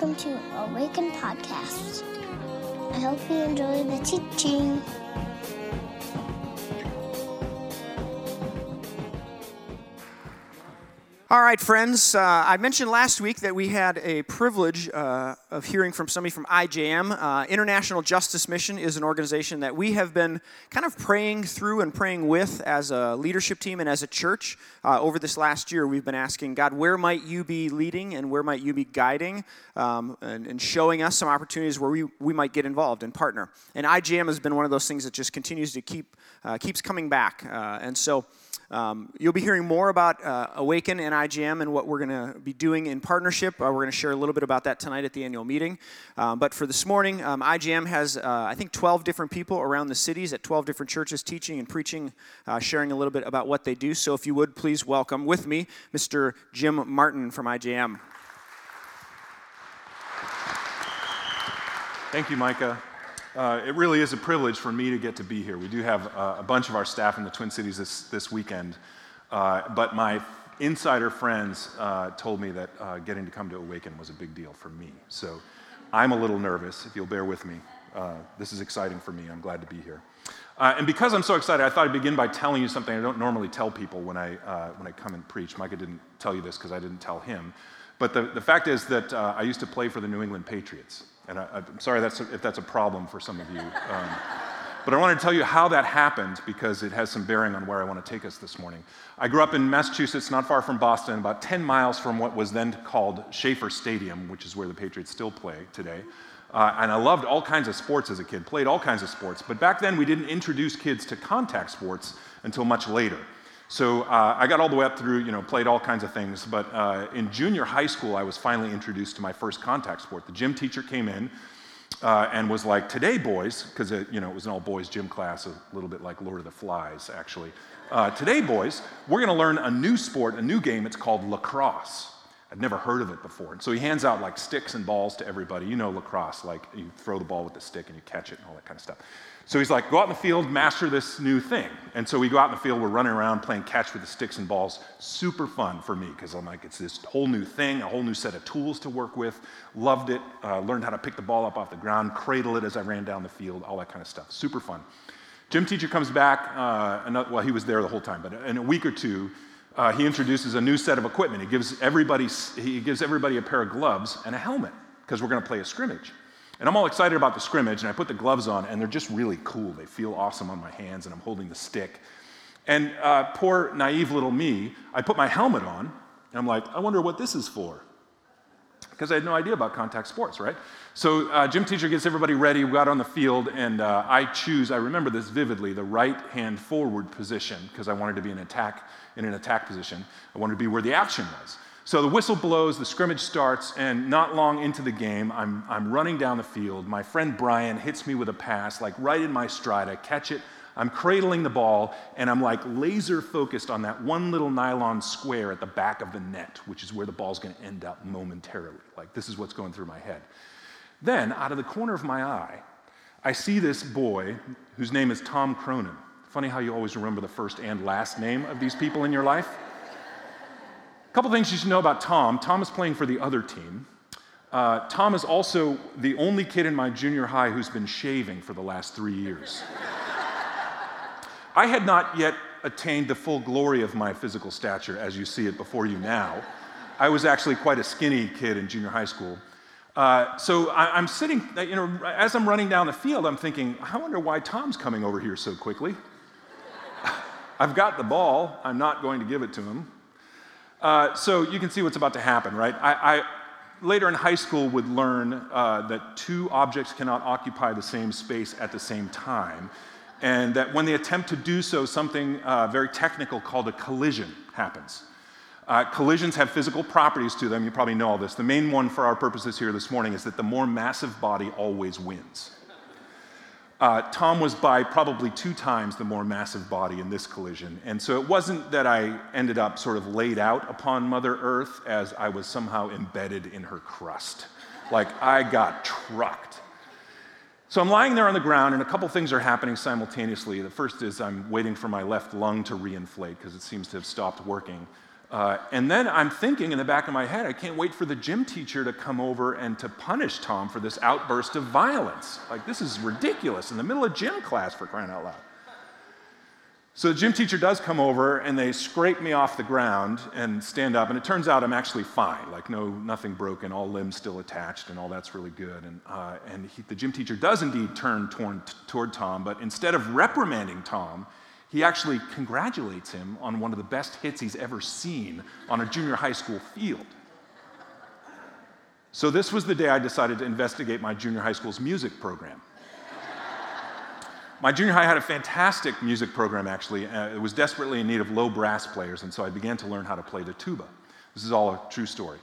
welcome to Awaken Podcast. I hope you enjoy the teaching. All right, friends. Uh, I mentioned last week that we had a privilege uh, of hearing from somebody from IJM. Uh, International Justice Mission is an organization that we have been kind of praying through and praying with as a leadership team and as a church. Uh, over this last year, we've been asking God, where might you be leading and where might you be guiding um, and, and showing us some opportunities where we, we might get involved and partner. And IJM has been one of those things that just continues to keep uh, keeps coming back. Uh, and so, um, you'll be hearing more about uh, Awaken and IJM and what we're going to be doing in partnership. Uh, we're going to share a little bit about that tonight at the annual meeting. Um, but for this morning, um, IJM has, uh, I think, 12 different people around the cities at 12 different churches teaching and preaching, uh, sharing a little bit about what they do. So if you would, please welcome with me Mr. Jim Martin from IJM. Thank you, Micah. Uh, it really is a privilege for me to get to be here. We do have uh, a bunch of our staff in the Twin Cities this, this weekend, uh, but my insider friends uh, told me that uh, getting to come to Awaken was a big deal for me. So I'm a little nervous, if you'll bear with me. This is exciting for me. I'm glad to be here. and because I'm so excited, I thought I'd begin by telling you something I don't normally tell people when I, when I come and preach. Micah didn't tell you this because I didn't tell him. But the, the fact is that I used to play for the New England Patriots. And I, am sorry that's a, if that's a problem for some of you. Um, but I want to tell you how that happened because it has some bearing on where I want to take us this morning. I grew up in Massachusetts, not far from Boston, about 10 miles from what was then called Schaefer Stadium, which is where the Patriots still play today. Uh, and I loved all kinds of sports as a kid, played all kinds of sports. But back then, we didn't introduce kids to contact sports until much later. So uh, I got all the way up through, you know, played all kinds of things. But uh, in junior high school, I was finally introduced to my first contact sport. The gym teacher came in uh, and was like, "Today, boys," because you know it was an all-boys gym class, a little bit like Lord of the Flies, actually. Uh, Today, boys, we're going to learn a new sport, a new game. It's called lacrosse. I'd never heard of it before. And so he hands out like sticks and balls to everybody. You know lacrosse, like you throw the ball with the stick and you catch it and all that kind of stuff. So he's like, go out in the field, master this new thing. And so we go out in the field, we're running around playing catch with the sticks and balls. Super fun for me because I'm like, it's this whole new thing, a whole new set of tools to work with. Loved it, uh, learned how to pick the ball up off the ground, cradle it as I ran down the field, all that kind of stuff. Super fun. Gym teacher comes back, uh, another, well, he was there the whole time, but in a week or two, uh, he introduces a new set of equipment. He gives everybody, he gives everybody a pair of gloves and a helmet because we're going to play a scrimmage. And I'm all excited about the scrimmage, and I put the gloves on, and they're just really cool. They feel awesome on my hands, and I'm holding the stick. And uh, poor, naive little me, I put my helmet on, and I'm like, I wonder what this is for. Because I had no idea about contact sports, right? So, uh, gym teacher gets everybody ready. We got on the field, and uh, I choose, I remember this vividly, the right hand forward position, because I wanted to be an attack, in an attack position. I wanted to be where the action was. So the whistle blows, the scrimmage starts, and not long into the game, I'm, I'm running down the field. My friend Brian hits me with a pass, like right in my stride. I catch it, I'm cradling the ball, and I'm like laser focused on that one little nylon square at the back of the net, which is where the ball's gonna end up momentarily. Like, this is what's going through my head. Then, out of the corner of my eye, I see this boy whose name is Tom Cronin. Funny how you always remember the first and last name of these people in your life. A couple things you should know about Tom. Tom is playing for the other team. Uh, Tom is also the only kid in my junior high who's been shaving for the last three years. I had not yet attained the full glory of my physical stature as you see it before you now. I was actually quite a skinny kid in junior high school. Uh, so I, am sitting, you know, as I'm running down the field, I'm thinking, I wonder why Tom's coming over here so quickly. I've got the ball, I'm not going to give it to him. Uh, so you can see what's about to happen, right? I, I later in high school would learn uh, that two objects cannot occupy the same space at the same time, and that when they attempt to do so, something uh, very technical called a collision happens. Uh, collisions have physical properties to them. You probably know all this. The main one for our purposes here this morning is that the more massive body always wins. Uh, Tom was by probably two times the more massive body in this collision. And so it wasn't that I ended up sort of laid out upon Mother Earth as I was somehow embedded in her crust. Like I got trucked. So I'm lying there on the ground, and a couple things are happening simultaneously. The first is I'm waiting for my left lung to reinflate because it seems to have stopped working. Uh, and then I'm thinking in the back of my head, I can't wait for the gym teacher to come over and to punish Tom for this outburst of violence. Like, this is ridiculous in the middle of gym class for crying out loud. So the gym teacher does come over and they scrape me off the ground and stand up, and it turns out I'm actually fine, like no, nothing broken, all limbs still attached, and all that's really good. And, uh, and he, the gym teacher does indeed turn toward, toward Tom, but instead of reprimanding Tom, he actually congratulates him on one of the best hits he's ever seen on a junior high school field. So this was the day I decided to investigate my junior high school's music program. My junior high had a fantastic music program, actually. Uh, it was desperately in need of low brass players, and so I began to learn how to play the tuba. This is all a true story.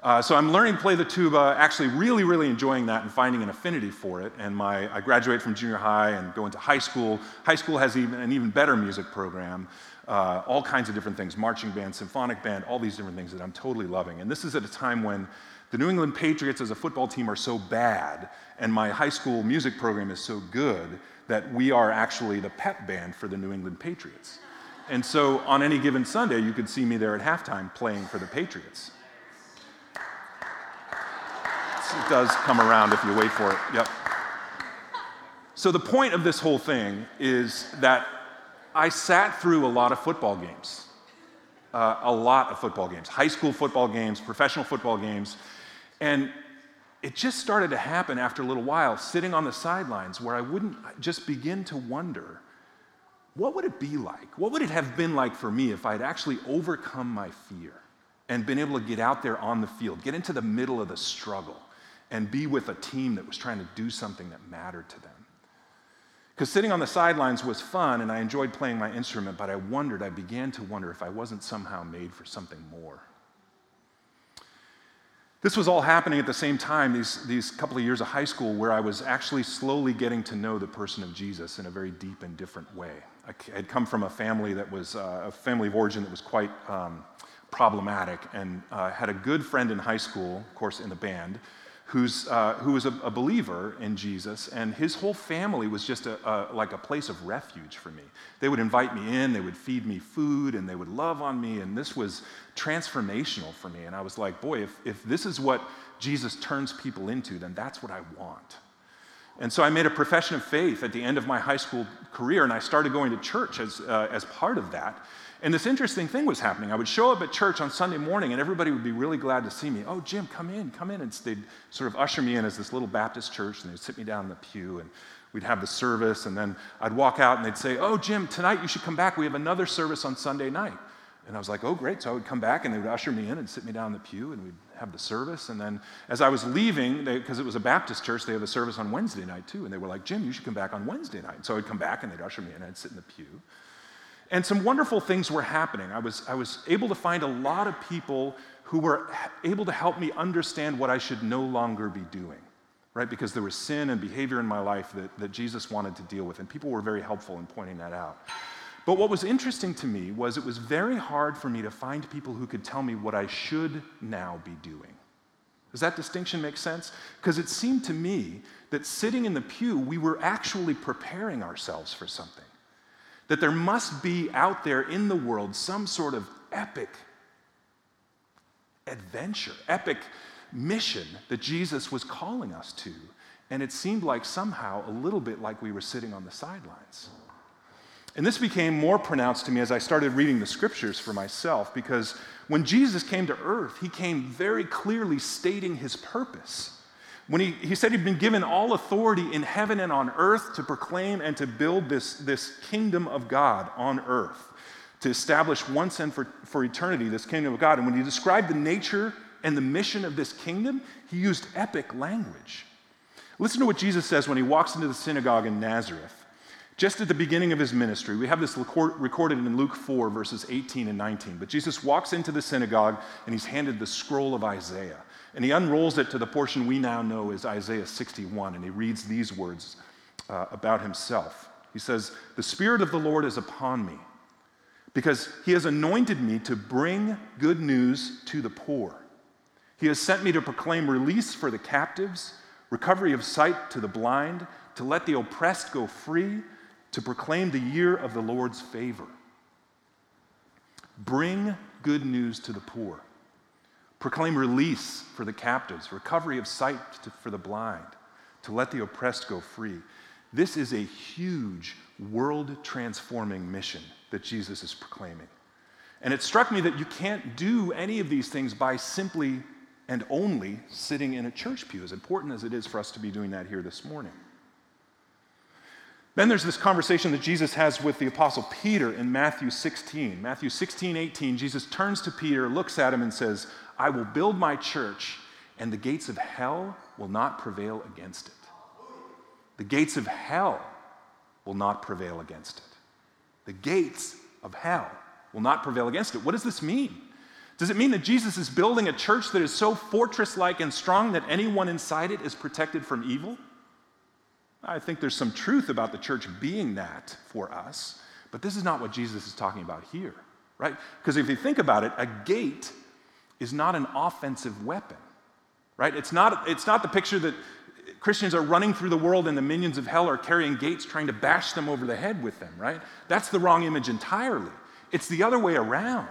Uh, so I'm learning to play the tuba, actually really, really enjoying that and finding an affinity for it. And my, I graduate from junior high and go into high school. High school has even, an even better music program, uh, all kinds of different things, marching band, symphonic band, all these different things that I'm totally loving. And this is at a time when the New England Patriots as a football team are so bad, and my high school music program is so good that we are actually the pep band for the New England Patriots. And so on any given Sunday, you could see me there at halftime playing for the Patriots. It does come around if you wait for it. Yep. So the point of this whole thing is that I sat through a lot of football games. Uh, a lot of football games, high school football games, professional football games. And it just started to happen after a little while, sitting on the sidelines, where I wouldn't just begin to wonder what would it be like? What would it have been like for me if I had actually overcome my fear and been able to get out there on the field, get into the middle of the struggle, and be with a team that was trying to do something that mattered to them? Because sitting on the sidelines was fun and I enjoyed playing my instrument, but I wondered, I began to wonder if I wasn't somehow made for something more. This was all happening at the same time, these, these couple of years of high school, where I was actually slowly getting to know the person of Jesus in a very deep and different way. I had come from a family that was uh, a family of origin that was quite um, problematic, and uh, had a good friend in high school, of course, in the band, who's, uh, who was a, a, believer in Jesus, and his whole family was just a, a, like a place of refuge for me. They would invite me in, they would feed me food, and they would love on me, and this was transformational for me. And I was like, boy, if, if this is what Jesus turns people into, then that's what I want. And so I made a profession of faith at the end of my high school career, and I started going to church as, uh, as part of that. And this interesting thing was happening. I would show up at church on Sunday morning, and everybody would be really glad to see me. Oh, Jim, come in, come in. And they'd sort of usher me in as this little Baptist church, and they'd sit me down in the pew, and we'd have the service. And then I'd walk out, and they'd say, Oh, Jim, tonight you should come back. We have another service on Sunday night. And I was like, Oh, great. So I would come back, and they would usher me in and sit me down in the pew, and we'd have the service. And then as I was leaving, because it was a Baptist church, they have a service on Wednesday night too. And they were like, Jim, you should come back on Wednesday night. So I'd come back, and they'd usher me in, and I'd sit in the pew. And some wonderful things were happening. I was, I was able to find a lot of people who were able to help me understand what I should no longer be doing, right? Because there was sin and behavior in my life that, that Jesus wanted to deal with, and people were very helpful in pointing that out. But what was interesting to me was it was very hard for me to find people who could tell me what I should now be doing. Does that distinction make sense? Because it seemed to me that sitting in the pew, we were actually preparing ourselves for something that there must be out there in the world some sort of epic adventure, epic mission that Jesus was calling us to. And it seemed like somehow a little bit like we were sitting on the sidelines. And this became more pronounced to me as I started reading the scriptures for myself because when Jesus came to earth, he came very clearly stating his purpose. When he, he said he'd been given all authority in heaven and on earth to proclaim and to build this, this kingdom of God on earth, to establish once and for, for eternity this kingdom of God. And when he described the nature and the mission of this kingdom, he used epic language. Listen to what Jesus says when he walks into the synagogue in Nazareth. Just at the beginning of his ministry, we have this recorded in Luke 4, verses 18 and 19. But Jesus walks into the synagogue and he's handed the scroll of Isaiah. And he unrolls it to the portion we now know as Isaiah 61, and he reads these words uh, about himself. He says, The Spirit of the Lord is upon me, because he has anointed me to bring good news to the poor. He has sent me to proclaim release for the captives, recovery of sight to the blind, to let the oppressed go free, to proclaim the year of the Lord's favor. Bring good news to the poor, proclaim release for the captives, recovery of sight to, for the blind, to let the oppressed go free. This is a huge world transforming mission that Jesus is proclaiming. And it struck me that you can't do any of these things by simply and only sitting in a church pew, as important as it is for us to be doing that here this morning. Then there's this conversation that Jesus has with the Apostle Peter in Matthew 16. Matthew 16, 18, Jesus turns to Peter, looks at him, and says, I will build my church, and the gates of hell will not prevail against it. The gates of hell will not prevail against it. The gates of hell will not prevail against it. What does this mean? Does it mean that Jesus is building a church that is so fortress like and strong that anyone inside it is protected from evil? I think there's some truth about the church being that for us, but this is not what Jesus is talking about here, right? Because if you think about it, a gate is not an offensive weapon, right? It's not, it's not the picture that Christians are running through the world and the minions of hell are carrying gates trying to bash them over the head with them, right? That's the wrong image entirely. It's the other way around.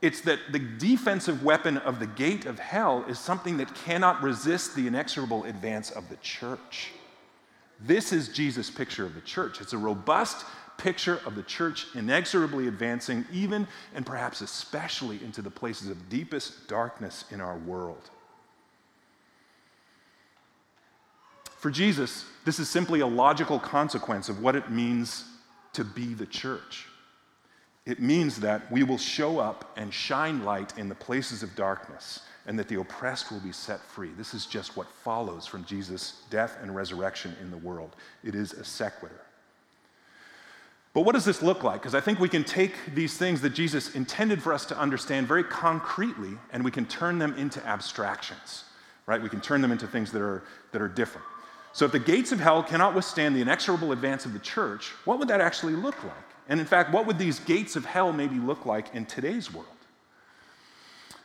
It's that the defensive weapon of the gate of hell is something that cannot resist the inexorable advance of the church. This is Jesus' picture of the church. It's a robust picture of the church inexorably advancing, even and perhaps especially into the places of deepest darkness in our world. For Jesus, this is simply a logical consequence of what it means to be the church. It means that we will show up and shine light in the places of darkness and that the oppressed will be set free. This is just what follows from Jesus' death and resurrection in the world. It is a sequitur. But what does this look like? Because I think we can take these things that Jesus intended for us to understand very concretely and we can turn them into abstractions, right? We can turn them into things that are, that are different. So if the gates of hell cannot withstand the inexorable advance of the church, what would that actually look like? And in fact, what would these gates of hell maybe look like in today's world?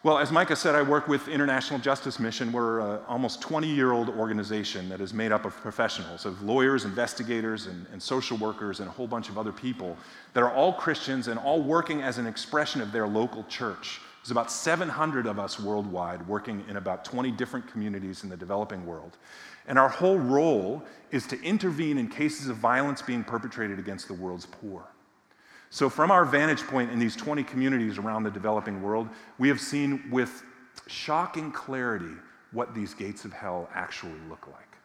Well, as Micah said, I work with International Justice Mission. We're an almost 20 year old organization that is made up of professionals, of lawyers, investigators, and, and, social workers, and a whole bunch of other people that are all Christians and all working as an expression of their local church. There's about 700 of us worldwide working in about 20 different communities in the developing world. And our whole role is to intervene in cases of violence being perpetrated against the world's poor. So, from our vantage point in these 20 communities around the developing world, we have seen with shocking clarity what these gates of hell actually look like.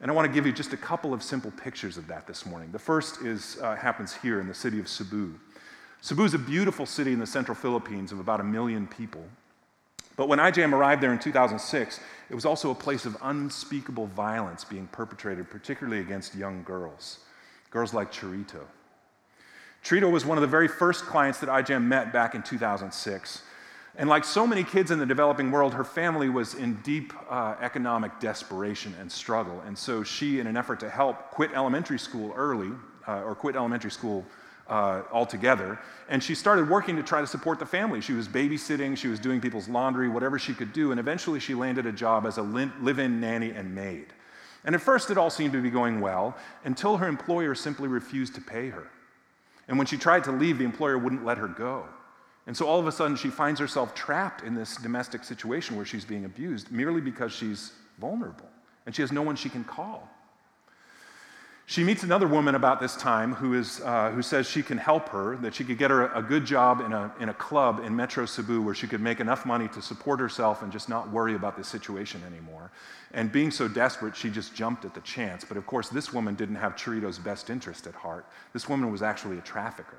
And I want to give you just a couple of simple pictures of that this morning. The first is, uh, happens here in the city of Cebu. Cebu is a beautiful city in the central Philippines of about a million people. But when IJM arrived there in 2006, it was also a place of unspeakable violence being perpetrated, particularly against young girls. Girls like Charito. Charito was one of the very first clients that IJM met back in 2006. And like so many kids in the developing world, her family was in deep uh, economic desperation and struggle. And so she, in an effort to help, quit elementary school early, uh, or quit elementary school uh, altogether. And she started working to try to support the family. She was babysitting, she was doing people's laundry, whatever she could do. And eventually she landed a job as a live in nanny and maid. And at first it all seemed to be going well until her employer simply refused to pay her. And when she tried to leave, the employer wouldn't let her go. And so all of a sudden, she finds herself trapped in this domestic situation where she's being abused merely because she's vulnerable and she has no one she can call. She meets another woman about this time who, is, uh, who says she can help her, that she could get her a good job in a, in a club in Metro Cebu where she could make enough money to support herself and just not worry about the situation anymore. And being so desperate, she just jumped at the chance. But of course, this woman didn't have Charito's best interest at heart. This woman was actually a trafficker.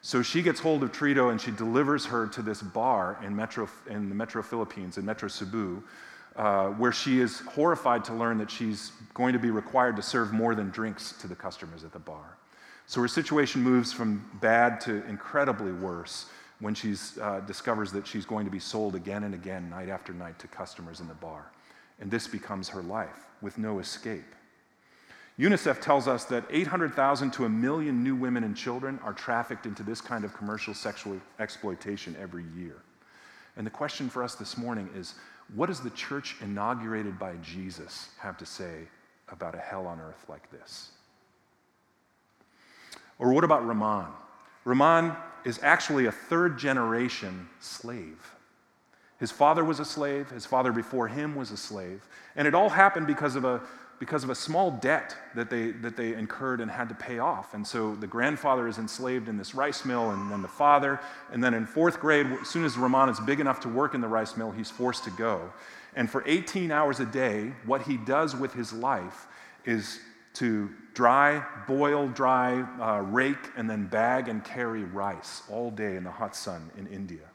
So she gets hold of Charito and she delivers her to this bar in, Metro, in the Metro Philippines, in Metro Cebu, uh, where she is horrified to learn that she's going to be required to serve more than drinks to the customers at the bar. So her situation moves from bad to incredibly worse when she uh, discovers that she's going to be sold again and again, night after night, to customers in the bar. And this becomes her life with no escape. UNICEF tells us that 800,000 to a million new women and children are trafficked into this kind of commercial sexual exploitation every year. And the question for us this morning is what does the church inaugurated by Jesus have to say about a hell on earth like this? Or what about Rahman? Rahman is actually a third generation slave. His father was a slave, his father before him was a slave, and it all happened because of a, because of a small debt that they, that they incurred and had to pay off. And so the grandfather is enslaved in this rice mill, and then the father, and then in fourth grade, as soon as Rahman is big enough to work in the rice mill, he's forced to go. And for 18 hours a day, what he does with his life is to dry, boil, dry, uh, rake, and then bag and carry rice all day in the hot sun in India.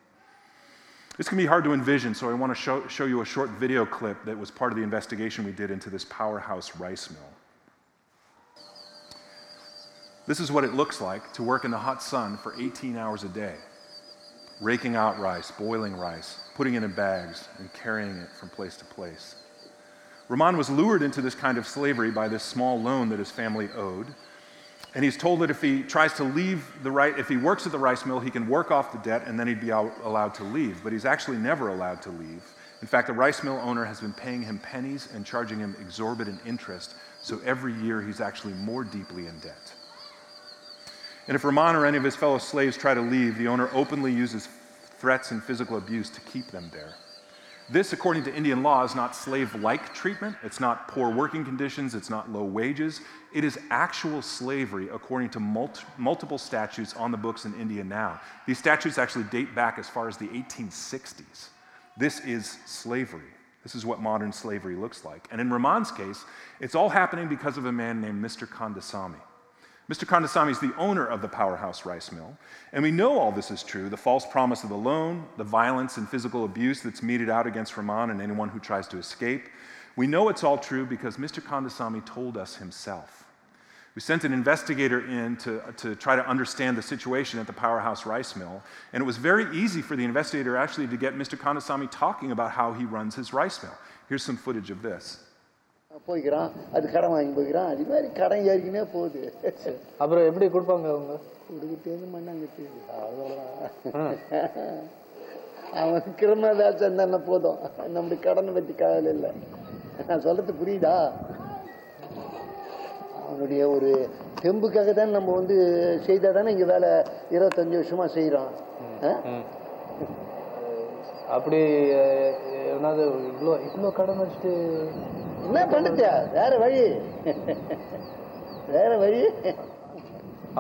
This can be hard to envision, so I want to show, show you a short video clip that was part of the investigation we did into this powerhouse rice mill. This is what it looks like to work in the hot sun for 18 hours a day, raking out rice, boiling rice, putting it in bags, and carrying it from place to place. Rahman was lured into this kind of slavery by this small loan that his family owed. And he's told that if he tries to leave the right, if he works at the rice mill, he can work off the debt and then he'd be allowed to leave. But he's actually never allowed to leave. In fact, the rice mill owner has been paying him pennies and charging him exorbitant interest. So every year he's actually more deeply in debt. And if Rahman or any of his fellow slaves try to leave, the owner openly uses threats and physical abuse to keep them there. This, according to Indian law, is not slave like treatment. It's not poor working conditions. It's not low wages. It is actual slavery according to multi- multiple statutes on the books in India now. These statutes actually date back as far as the 1860s. This is slavery. This is what modern slavery looks like. And in Rahman's case, it's all happening because of a man named Mr. Kandasamy. Mr. Kandasamy is the owner of the powerhouse rice mill, and we know all this is true the false promise of the loan, the violence and physical abuse that's meted out against Rahman and anyone who tries to escape. We know it's all true because Mr. Kandasamy told us himself. We sent an investigator in to, to try to understand the situation at the powerhouse rice mill, and it was very easy for the investigator actually to get Mr. Kandasamy talking about how he runs his rice mill. Here's some footage of this. போய்க்கிறான் அது கடன் வாங்கி போய்க்கிறான். அது மாதிரி கடன் ஏறிக்கினே போகுது. அப்புறம் எப்படி கொடுப்பாங்க அவங்க? கொடுக்கிட்டேருந்து மண்ணாங்கட்டி அவ்வளோதான் அவன் கிரமதாச்சும் இருந்தா போதும். நம்முடைய கடனை பற்றி கவலை இல்லை. நான் சொல்றது புரியுதா? அவனுடைய ஒரு தெம்புக்காக தான் நம்ம வந்து செய்தால் தானே இங்கே வேலை இருபத்தஞ்சி வருஷமா செய்கிறோம் அப்படி எவனாவது இவ்வளோ இவ்வளோ கடன் வச்சுட்டு என்ன பண்ணுச்ச வேற வழி வேற வழி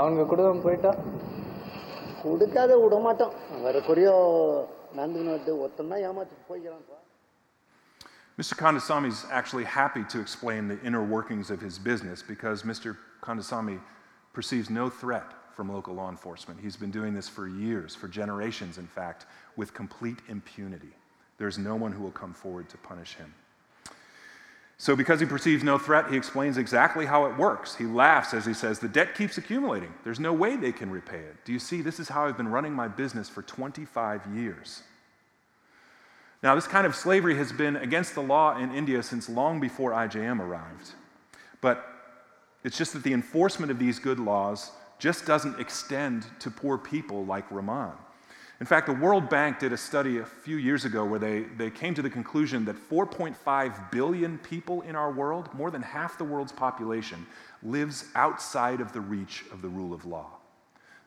அவங்க குடும்பம் போயிட்டா கொடுக்காத விட மாட்டோம் வேற குறையோ நடந்துக்கணும் வருது ஒருத்தன் தான் ஏமாத்திட்டு போய்க்கிறான்ப்பா Mr. Kandasamy is actually happy to explain the inner workings of his business because Mr. Kandasamy perceives no threat from local law enforcement. He's been doing this for years, for generations, in fact, with complete impunity. There's no one who will come forward to punish him. So, because he perceives no threat, he explains exactly how it works. He laughs as he says, The debt keeps accumulating. There's no way they can repay it. Do you see? This is how I've been running my business for 25 years. Now, this kind of slavery has been against the law in India since long before IJM arrived. But it's just that the enforcement of these good laws just doesn't extend to poor people like Rahman. In fact, the World Bank did a study a few years ago where they, they came to the conclusion that 4.5 billion people in our world, more than half the world's population, lives outside of the reach of the rule of law.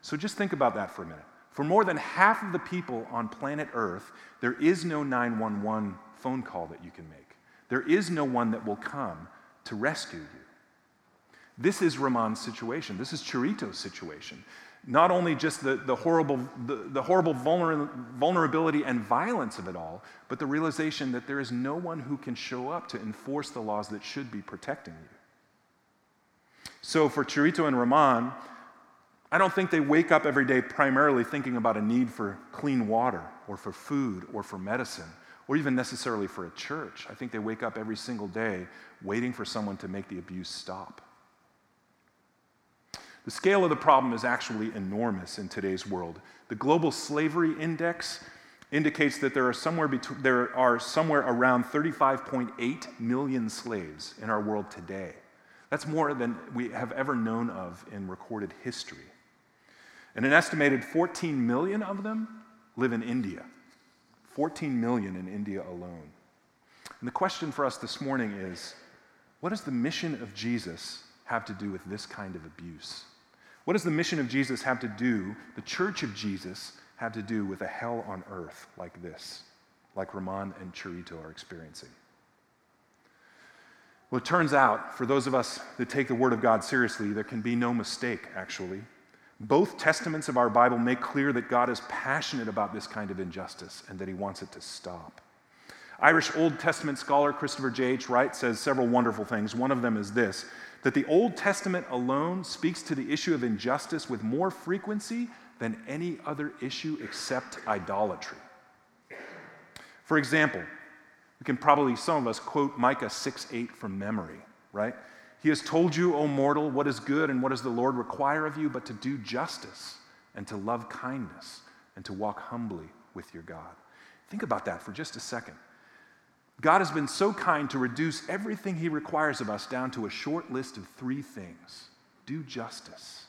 So just think about that for a minute. For more than half of the people on planet Earth, there is no 911 phone call that you can make. There is no one that will come to rescue you. This is Rahman's situation. This is Chirito's situation. Not only just the, the horrible, the, the horrible vulner, vulnerability and violence of it all, but the realization that there is no one who can show up to enforce the laws that should be protecting you. So for Chirito and Rahman, I don't think they wake up every day primarily thinking about a need for clean water or for food or for medicine or even necessarily for a church. I think they wake up every single day waiting for someone to make the abuse stop. The scale of the problem is actually enormous in today's world. The Global Slavery Index indicates that there are somewhere, between, there are somewhere around 35.8 million slaves in our world today. That's more than we have ever known of in recorded history. And an estimated 14 million of them live in India. 14 million in India alone. And the question for us this morning is what does the mission of Jesus have to do with this kind of abuse? What does the mission of Jesus have to do, the church of Jesus, have to do with a hell on earth like this, like Ramon and Chirito are experiencing? Well, it turns out, for those of us that take the Word of God seriously, there can be no mistake, actually. Both testaments of our Bible make clear that God is passionate about this kind of injustice and that He wants it to stop. Irish Old Testament scholar Christopher J.H. Wright says several wonderful things. One of them is this that the Old Testament alone speaks to the issue of injustice with more frequency than any other issue except idolatry. For example, we can probably, some of us, quote Micah 6 8 from memory, right? He has told you, O mortal, what is good and what does the Lord require of you, but to do justice and to love kindness and to walk humbly with your God. Think about that for just a second. God has been so kind to reduce everything He requires of us down to a short list of three things do justice,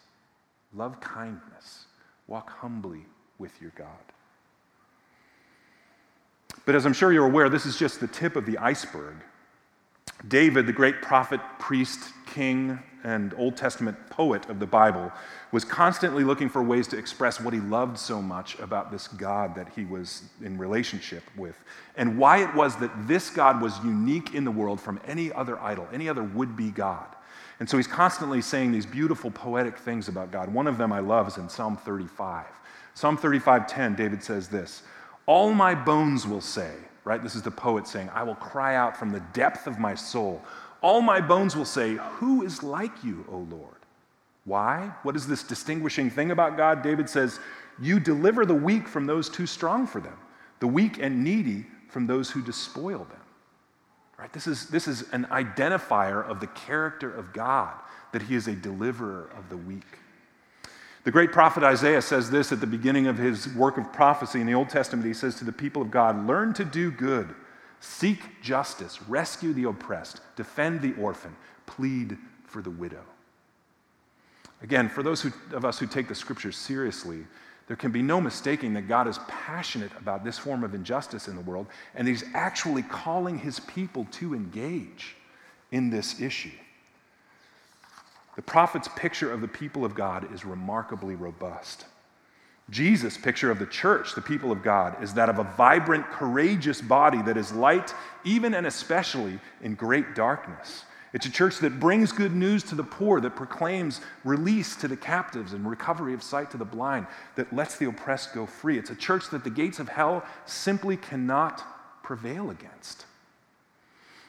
love kindness, walk humbly with your God. But as I'm sure you're aware, this is just the tip of the iceberg. David, the great prophet, priest, king, and Old Testament poet of the Bible, was constantly looking for ways to express what he loved so much about this God that he was in relationship with, and why it was that this God was unique in the world from any other idol, any other would be God. And so he's constantly saying these beautiful poetic things about God. One of them I love is in Psalm 35. Psalm 35:10, David says this, "All my bones will say, right? This is the poet saying, I will cry out from the depth of my soul. All my bones will say, Who is like you, O Lord? Why? What is this distinguishing thing about God? David says, You deliver the weak from those too strong for them, the weak and needy from those who despoil them. Right? This is, this is an identifier of the character of God, that He is a deliverer of the weak. The great prophet Isaiah says this at the beginning of his work of prophecy in the Old Testament. He says to the people of God, Learn to do good, seek justice, rescue the oppressed, defend the orphan, plead for the widow. Again, for those who, of us who take the scriptures seriously, there can be no mistaking that God is passionate about this form of injustice in the world, and He's actually calling His people to engage in this issue. The prophet's picture of the people of God is remarkably robust. Jesus' picture of the church, the people of God, is that of a vibrant, courageous body that is light, even and especially in great darkness. It's a church that brings good news to the poor, that proclaims release to the captives and recovery of sight to the blind, that lets the oppressed go free. It's a church that the gates of hell simply cannot prevail against.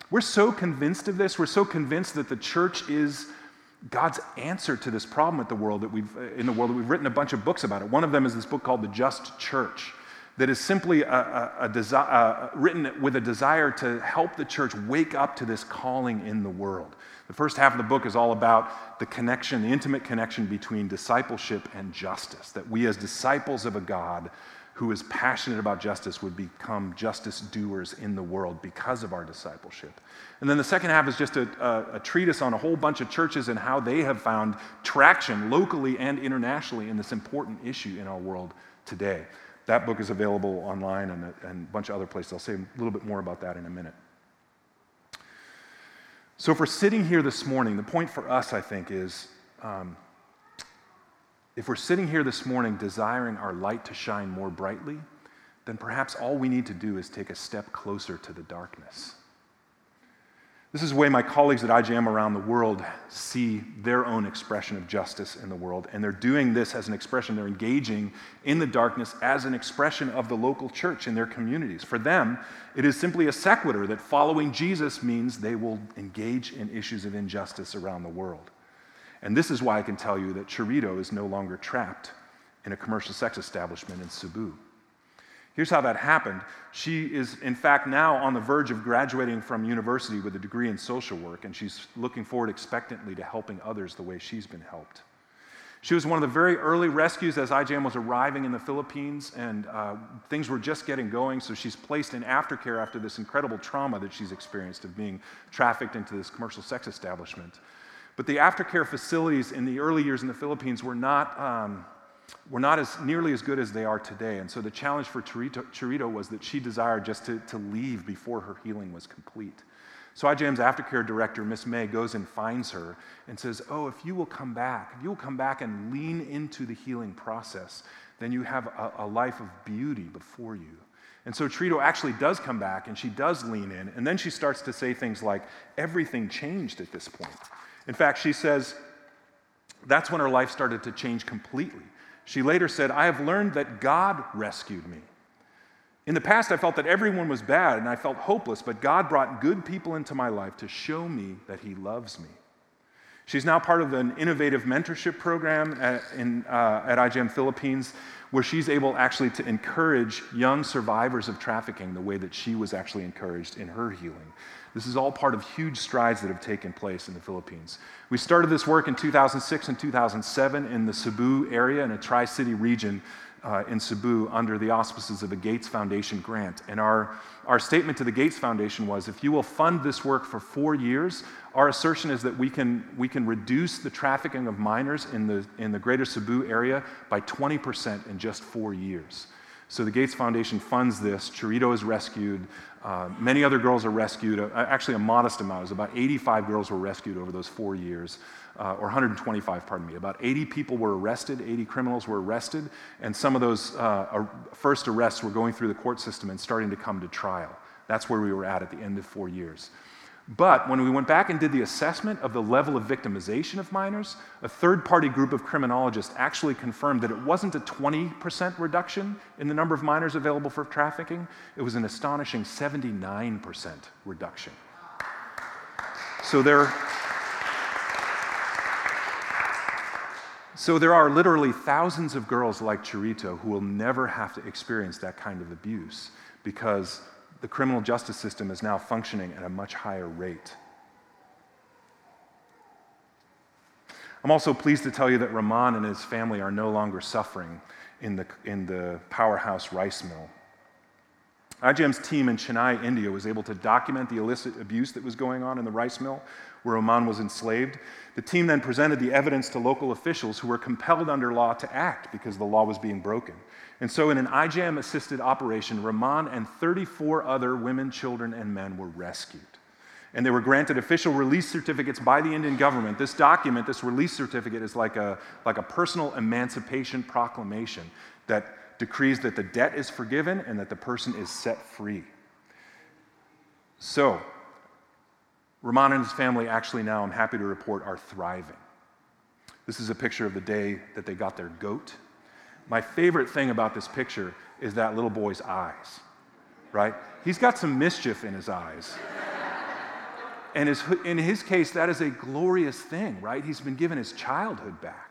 We're so convinced of this. We're so convinced that the church is God's answer to this problem at the world that we've, in the world that we've written a bunch of books about it. One of them is this book called The Just Church, that is simply a, a, a desi- uh, written with a desire to help the church wake up to this calling in the world. The first half of the book is all about the connection, the intimate connection between discipleship and justice, that we as disciples of a God who is passionate about justice would become justice doers in the world because of our discipleship. And then the second half is just a, a, a, treatise on a whole bunch of churches and how they have found traction locally and internationally in this important issue in our world today. That book is available online and a, and a bunch of other places. I'll say a little bit more about that in a minute. So, if we're sitting here this morning, the point for us, I think, is um, if we're sitting here this morning desiring our light to shine more brightly, then perhaps all we need to do is take a step closer to the darkness. This is the way my colleagues at IJM around the world see their own expression of justice in the world. And they're doing this as an expression, they're engaging in the darkness as an expression of the local church in their communities. For them, it is simply a sequitur that following Jesus means they will engage in issues of injustice around the world. And this is why I can tell you that Chirito is no longer trapped in a commercial sex establishment in Cebu. Here's how that happened. She is, in fact, now on the verge of graduating from university with a degree in social work, and she's looking forward expectantly to helping others the way she's been helped. She was one of the very early rescues as IJM was arriving in the Philippines, and uh, things were just getting going. So she's placed in aftercare after this incredible trauma that she's experienced of being trafficked into this commercial sex establishment. But the aftercare facilities in the early years in the Philippines were not, um, were not as nearly as good as they are today. And so the challenge for Chirito, Chirito was that she desired just to, to leave before her healing was complete. So IJM's aftercare director, Miss May, goes and finds her and says, Oh, if you will come back, if you will come back and lean into the healing process, then you have a, a life of beauty before you. And so Cherito actually does come back and she does lean in. And then she starts to say things like, everything changed at this point. In fact, she says, that's when her life started to change completely. She later said, I have learned that God rescued me. In the past, I felt that everyone was bad and I felt hopeless, but God brought good people into my life to show me that He loves me. She's now part of an innovative mentorship program at, in, uh, at IJM Philippines where she's able actually to encourage young survivors of trafficking the way that she was actually encouraged in her healing. This is all part of huge strides that have taken place in the Philippines. We started this work in 2006 and 2007 in the Cebu area in a Tri City region uh, in Cebu under the auspices of a Gates Foundation grant. And our, our statement to the Gates Foundation was if you will fund this work for four years, our assertion is that we can, we can reduce the trafficking of minors in the, in the greater Cebu area by 20% in just four years. So the Gates Foundation funds this. Cherito is rescued. Uh, many other girls are rescued. Uh, actually, a modest amount. It was about 85 girls were rescued over those four years uh, or 125, pardon me. About 80 people were arrested, 80 criminals were arrested, and some of those uh, first arrests were going through the court system and starting to come to trial. That's where we were at at the end of four years. But when we went back and did the assessment of the level of victimization of minors, a third party group of criminologists actually confirmed that it wasn't a 20% reduction in the number of minors available for trafficking, it was an astonishing 79% reduction. So there, So there are literally thousands of girls like Cherito who will never have to experience that kind of abuse because the criminal justice system is now functioning at a much higher rate. I'm also pleased to tell you that Rahman and his family are no longer suffering in the, in the powerhouse rice mill. IJM's team in Chennai, India, was able to document the illicit abuse that was going on in the rice mill where Rahman was enslaved. The team then presented the evidence to local officials who were compelled under law to act because the law was being broken. And so, in an IJM assisted operation, Rahman and 34 other women, children, and men were rescued. And they were granted official release certificates by the Indian government. This document, this release certificate, is like a, like a personal emancipation proclamation that decrees that the debt is forgiven and that the person is set free. So, Rahman and his family actually now, I'm happy to report, are thriving. This is a picture of the day that they got their goat. My favorite thing about this picture is that little boy's eyes, right? He's got some mischief in his eyes. and his, in his case, that is a glorious thing, right? He's been given his childhood back.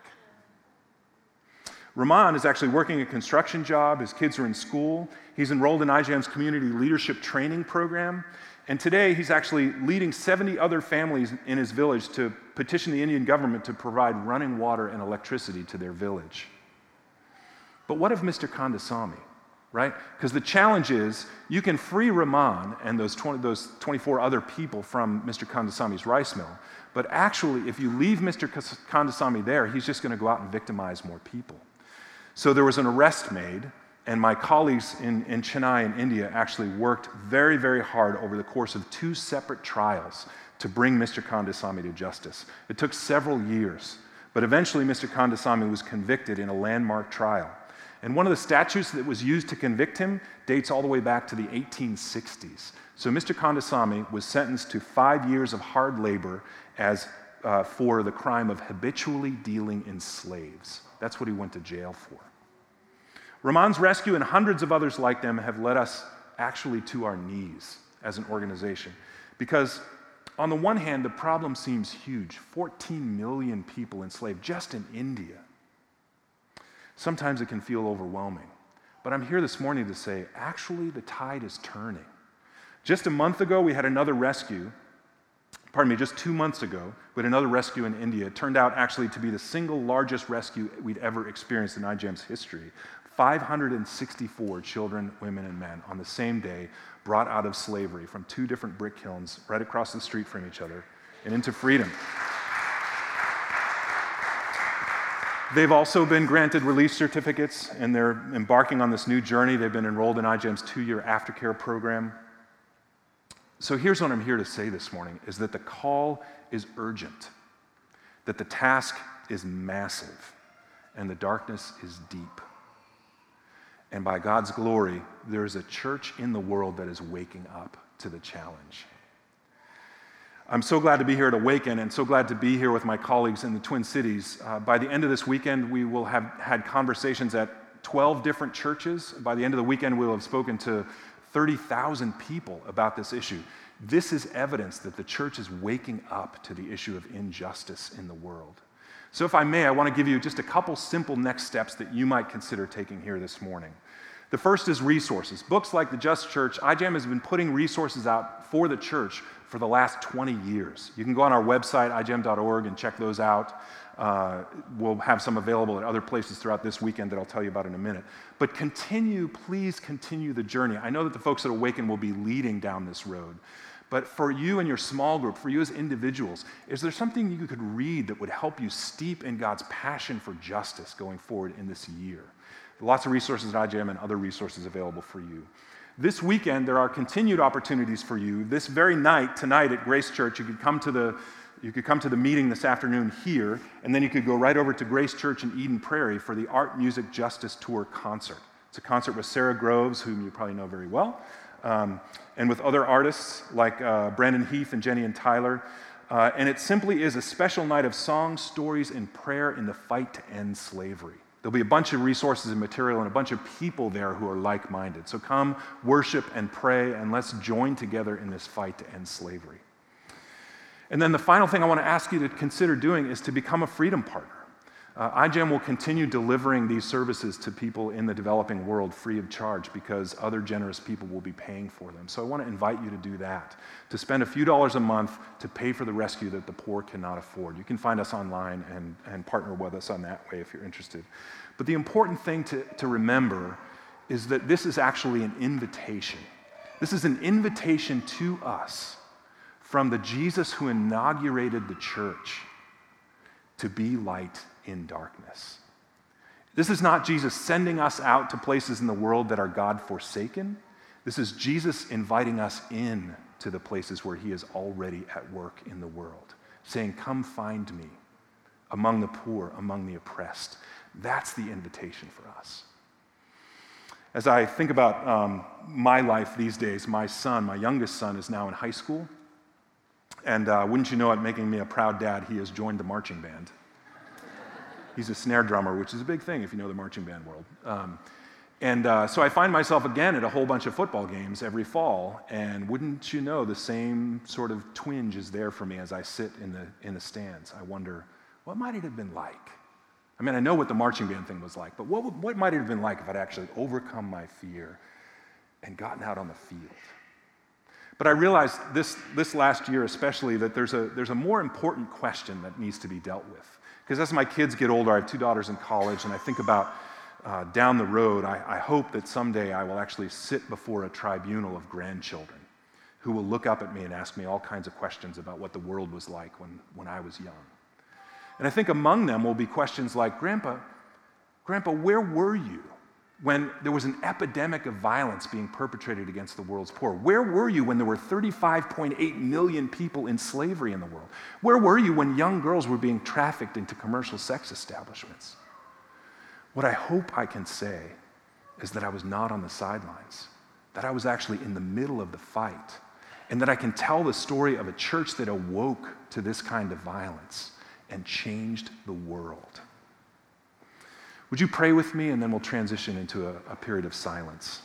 Rahman is actually working a construction job. His kids are in school. He's enrolled in IJM's community leadership training program. And today, he's actually leading 70 other families in his village to petition the Indian government to provide running water and electricity to their village. But what of Mr. Kandasamy, right? Because the challenge is you can free Rahman and those, 20, those 24 other people from Mr. Kandasamy's rice mill. But actually, if you leave Mr. Kandasamy there, he's just going to go out and victimize more people. So there was an arrest made, and my colleagues in, in Chennai in India actually worked very, very hard over the course of two separate trials to bring Mr. Kandasamy to justice. It took several years, but eventually Mr. Kandasamy was convicted in a landmark trial. And one of the statutes that was used to convict him dates all the way back to the 1860s. So Mr. Kandasamy was sentenced to five years of hard labor as, uh, for the crime of habitually dealing in slaves. That's what he went to jail for. Rahman's rescue and hundreds of others like them have led us actually to our knees as an organization. Because, on the one hand, the problem seems huge 14 million people enslaved just in India. Sometimes it can feel overwhelming. But I'm here this morning to say actually, the tide is turning. Just a month ago, we had another rescue pardon me, just two months ago, we had another rescue in India. It turned out actually to be the single largest rescue we'd ever experienced in IJM's history. 564 children, women, and men on the same day brought out of slavery from two different brick kilns right across the street from each other and into freedom. They've also been granted release certificates and they're embarking on this new journey. They've been enrolled in IJM's two year aftercare program. So here's what I'm here to say this morning is that the call is urgent, that the task is massive, and the darkness is deep. And by God's glory, there is a church in the world that is waking up to the challenge. I'm so glad to be here at Awaken and so glad to be here with my colleagues in the Twin Cities. Uh, by the end of this weekend, we will have had conversations at 12 different churches. By the end of the weekend, we will have spoken to 30,000 people about this issue. This is evidence that the church is waking up to the issue of injustice in the world. So, if I may, I want to give you just a couple simple next steps that you might consider taking here this morning. The first is resources. Books like The Just Church, IJM has been putting resources out for the church for the last 20 years. You can go on our website, ijm.org, and check those out. Uh, we'll have some available at other places throughout this weekend that I'll tell you about in a minute. But continue, please continue the journey. I know that the folks at Awaken will be leading down this road. But for you and your small group, for you as individuals, is there something you could read that would help you steep in God's passion for justice going forward in this year? Lots of resources at IJM and other resources available for you. This weekend, there are continued opportunities for you. This very night, tonight at Grace Church, you could come to the you could come to the meeting this afternoon here, and then you could go right over to Grace Church in Eden Prairie for the Art Music Justice Tour concert. It's a concert with Sara Groves, whom you probably know very well, um, and with other artists like uh, Brandon Heath and Jenny and Tyler. Uh, and it simply is a special night of songs, stories, and prayer in the fight to end slavery. There'll be a bunch of resources and material and a bunch of people there who are like minded. So come worship and pray, and let's join together in this fight to end slavery. And then the final thing I want to ask you to consider doing is to become a freedom partner. Uh, IJM will continue delivering these services to people in the developing world free of charge because other generous people will be paying for them. So I want to invite you to do that, to spend a few dollars a month to pay for the rescue that the poor cannot afford. You can find us online and, and partner with us on that way if you're interested. But the important thing to, to remember is that this is actually an invitation. This is an invitation to us from the Jesus who inaugurated the church to be light in darkness. This is not Jesus sending us out to places in the world that are God forsaken. This is Jesus inviting us in to the places where he is already at work in the world, saying, Come find me among the poor, among the oppressed. That's the invitation for us. As I think about um, my life these days, my son, my youngest son, is now in high school. And uh, wouldn't you know it, making me a proud dad, he has joined the marching band. He's a snare drummer, which is a big thing if you know the marching band world. Um, and uh, so I find myself again at a whole bunch of football games every fall, and wouldn't you know, the same sort of twinge is there for me as I sit in the, in the stands. I wonder, what might it have been like? I mean, I know what the marching band thing was like, but what, what might it have been like if I'd actually overcome my fear and gotten out on the field? But I realized this, this last year, especially, that there's a, there's a more important question that needs to be dealt with. Because as my kids get older, I have two daughters in college, and I think about uh, down the road, I, I hope that someday I will actually sit before a tribunal of grandchildren who will look up at me and ask me all kinds of questions about what the world was like when, when I was young. And I think among them will be questions like Grandpa, Grandpa, where were you when there was an epidemic of violence being perpetrated against the world's poor? Where were you when there were 35.8 million people in slavery in the world? Where were you when young girls were being trafficked into commercial sex establishments? What I hope I can say is that I was not on the sidelines, that I was actually in the middle of the fight, and that I can tell the story of a church that awoke to this kind of violence and changed the world. Would you pray with me and then we'll transition into a, a period of silence?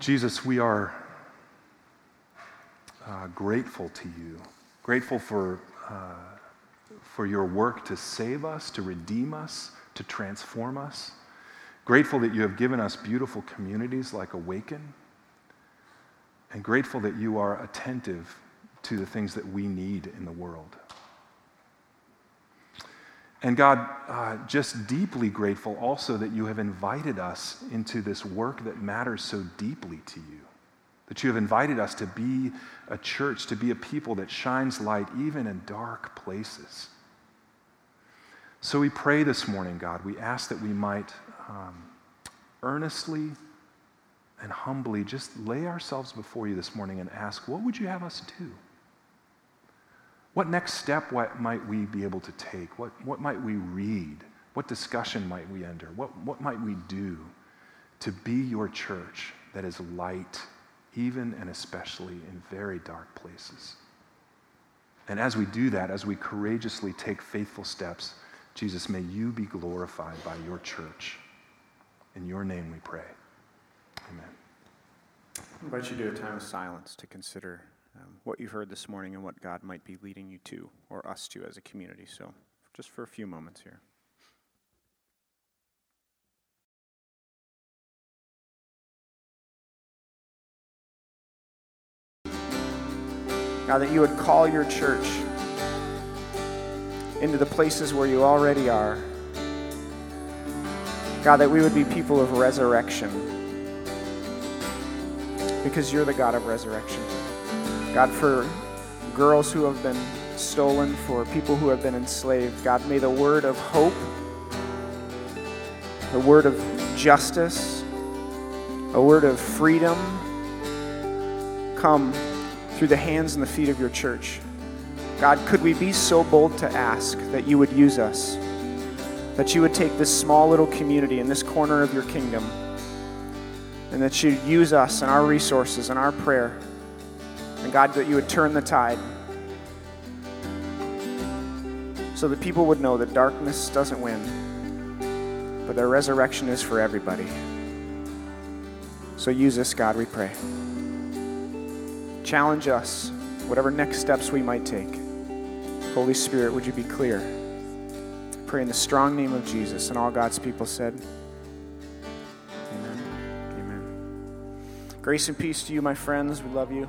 Jesus, we are uh, grateful to you, grateful for, uh, for your work to save us, to redeem us, to transform us. Grateful that you have given us beautiful communities like Awaken, and grateful that you are attentive to the things that we need in the world. And God, uh, just deeply grateful also that you have invited us into this work that matters so deeply to you. That you have invited us to be a church, to be a people that shines light even in dark places. So we pray this morning, God. We ask that we might um, earnestly and humbly just lay ourselves before you this morning and ask, what would you have us do? What next step what might we be able to take? What, what might we read? What discussion might we enter? What, what might we do to be your church that is light, even and especially in very dark places? And as we do that, as we courageously take faithful steps, Jesus, may you be glorified by your church. In your name we pray. Amen. I invite you to a time of silence to consider um, what you've heard this morning and what God might be leading you to or us to as a community. So, just for a few moments here. God, that you would call your church into the places where you already are. God, that we would be people of resurrection because you're the God of resurrection. God, for girls who have been stolen, for people who have been enslaved, God, may the word of hope, the word of justice, a word of freedom come through the hands and the feet of your church. God, could we be so bold to ask that you would use us, that you would take this small little community in this corner of your kingdom, and that you'd use us and our resources and our prayer, and God, that you would turn the tide so that people would know that darkness doesn't win, but the resurrection is for everybody. So use us, God, we pray. Challenge us, whatever next steps we might take. Holy Spirit, would you be clear? Pray in the strong name of Jesus. And all God's people said, Amen. Amen. Grace and peace to you, my friends. We love you.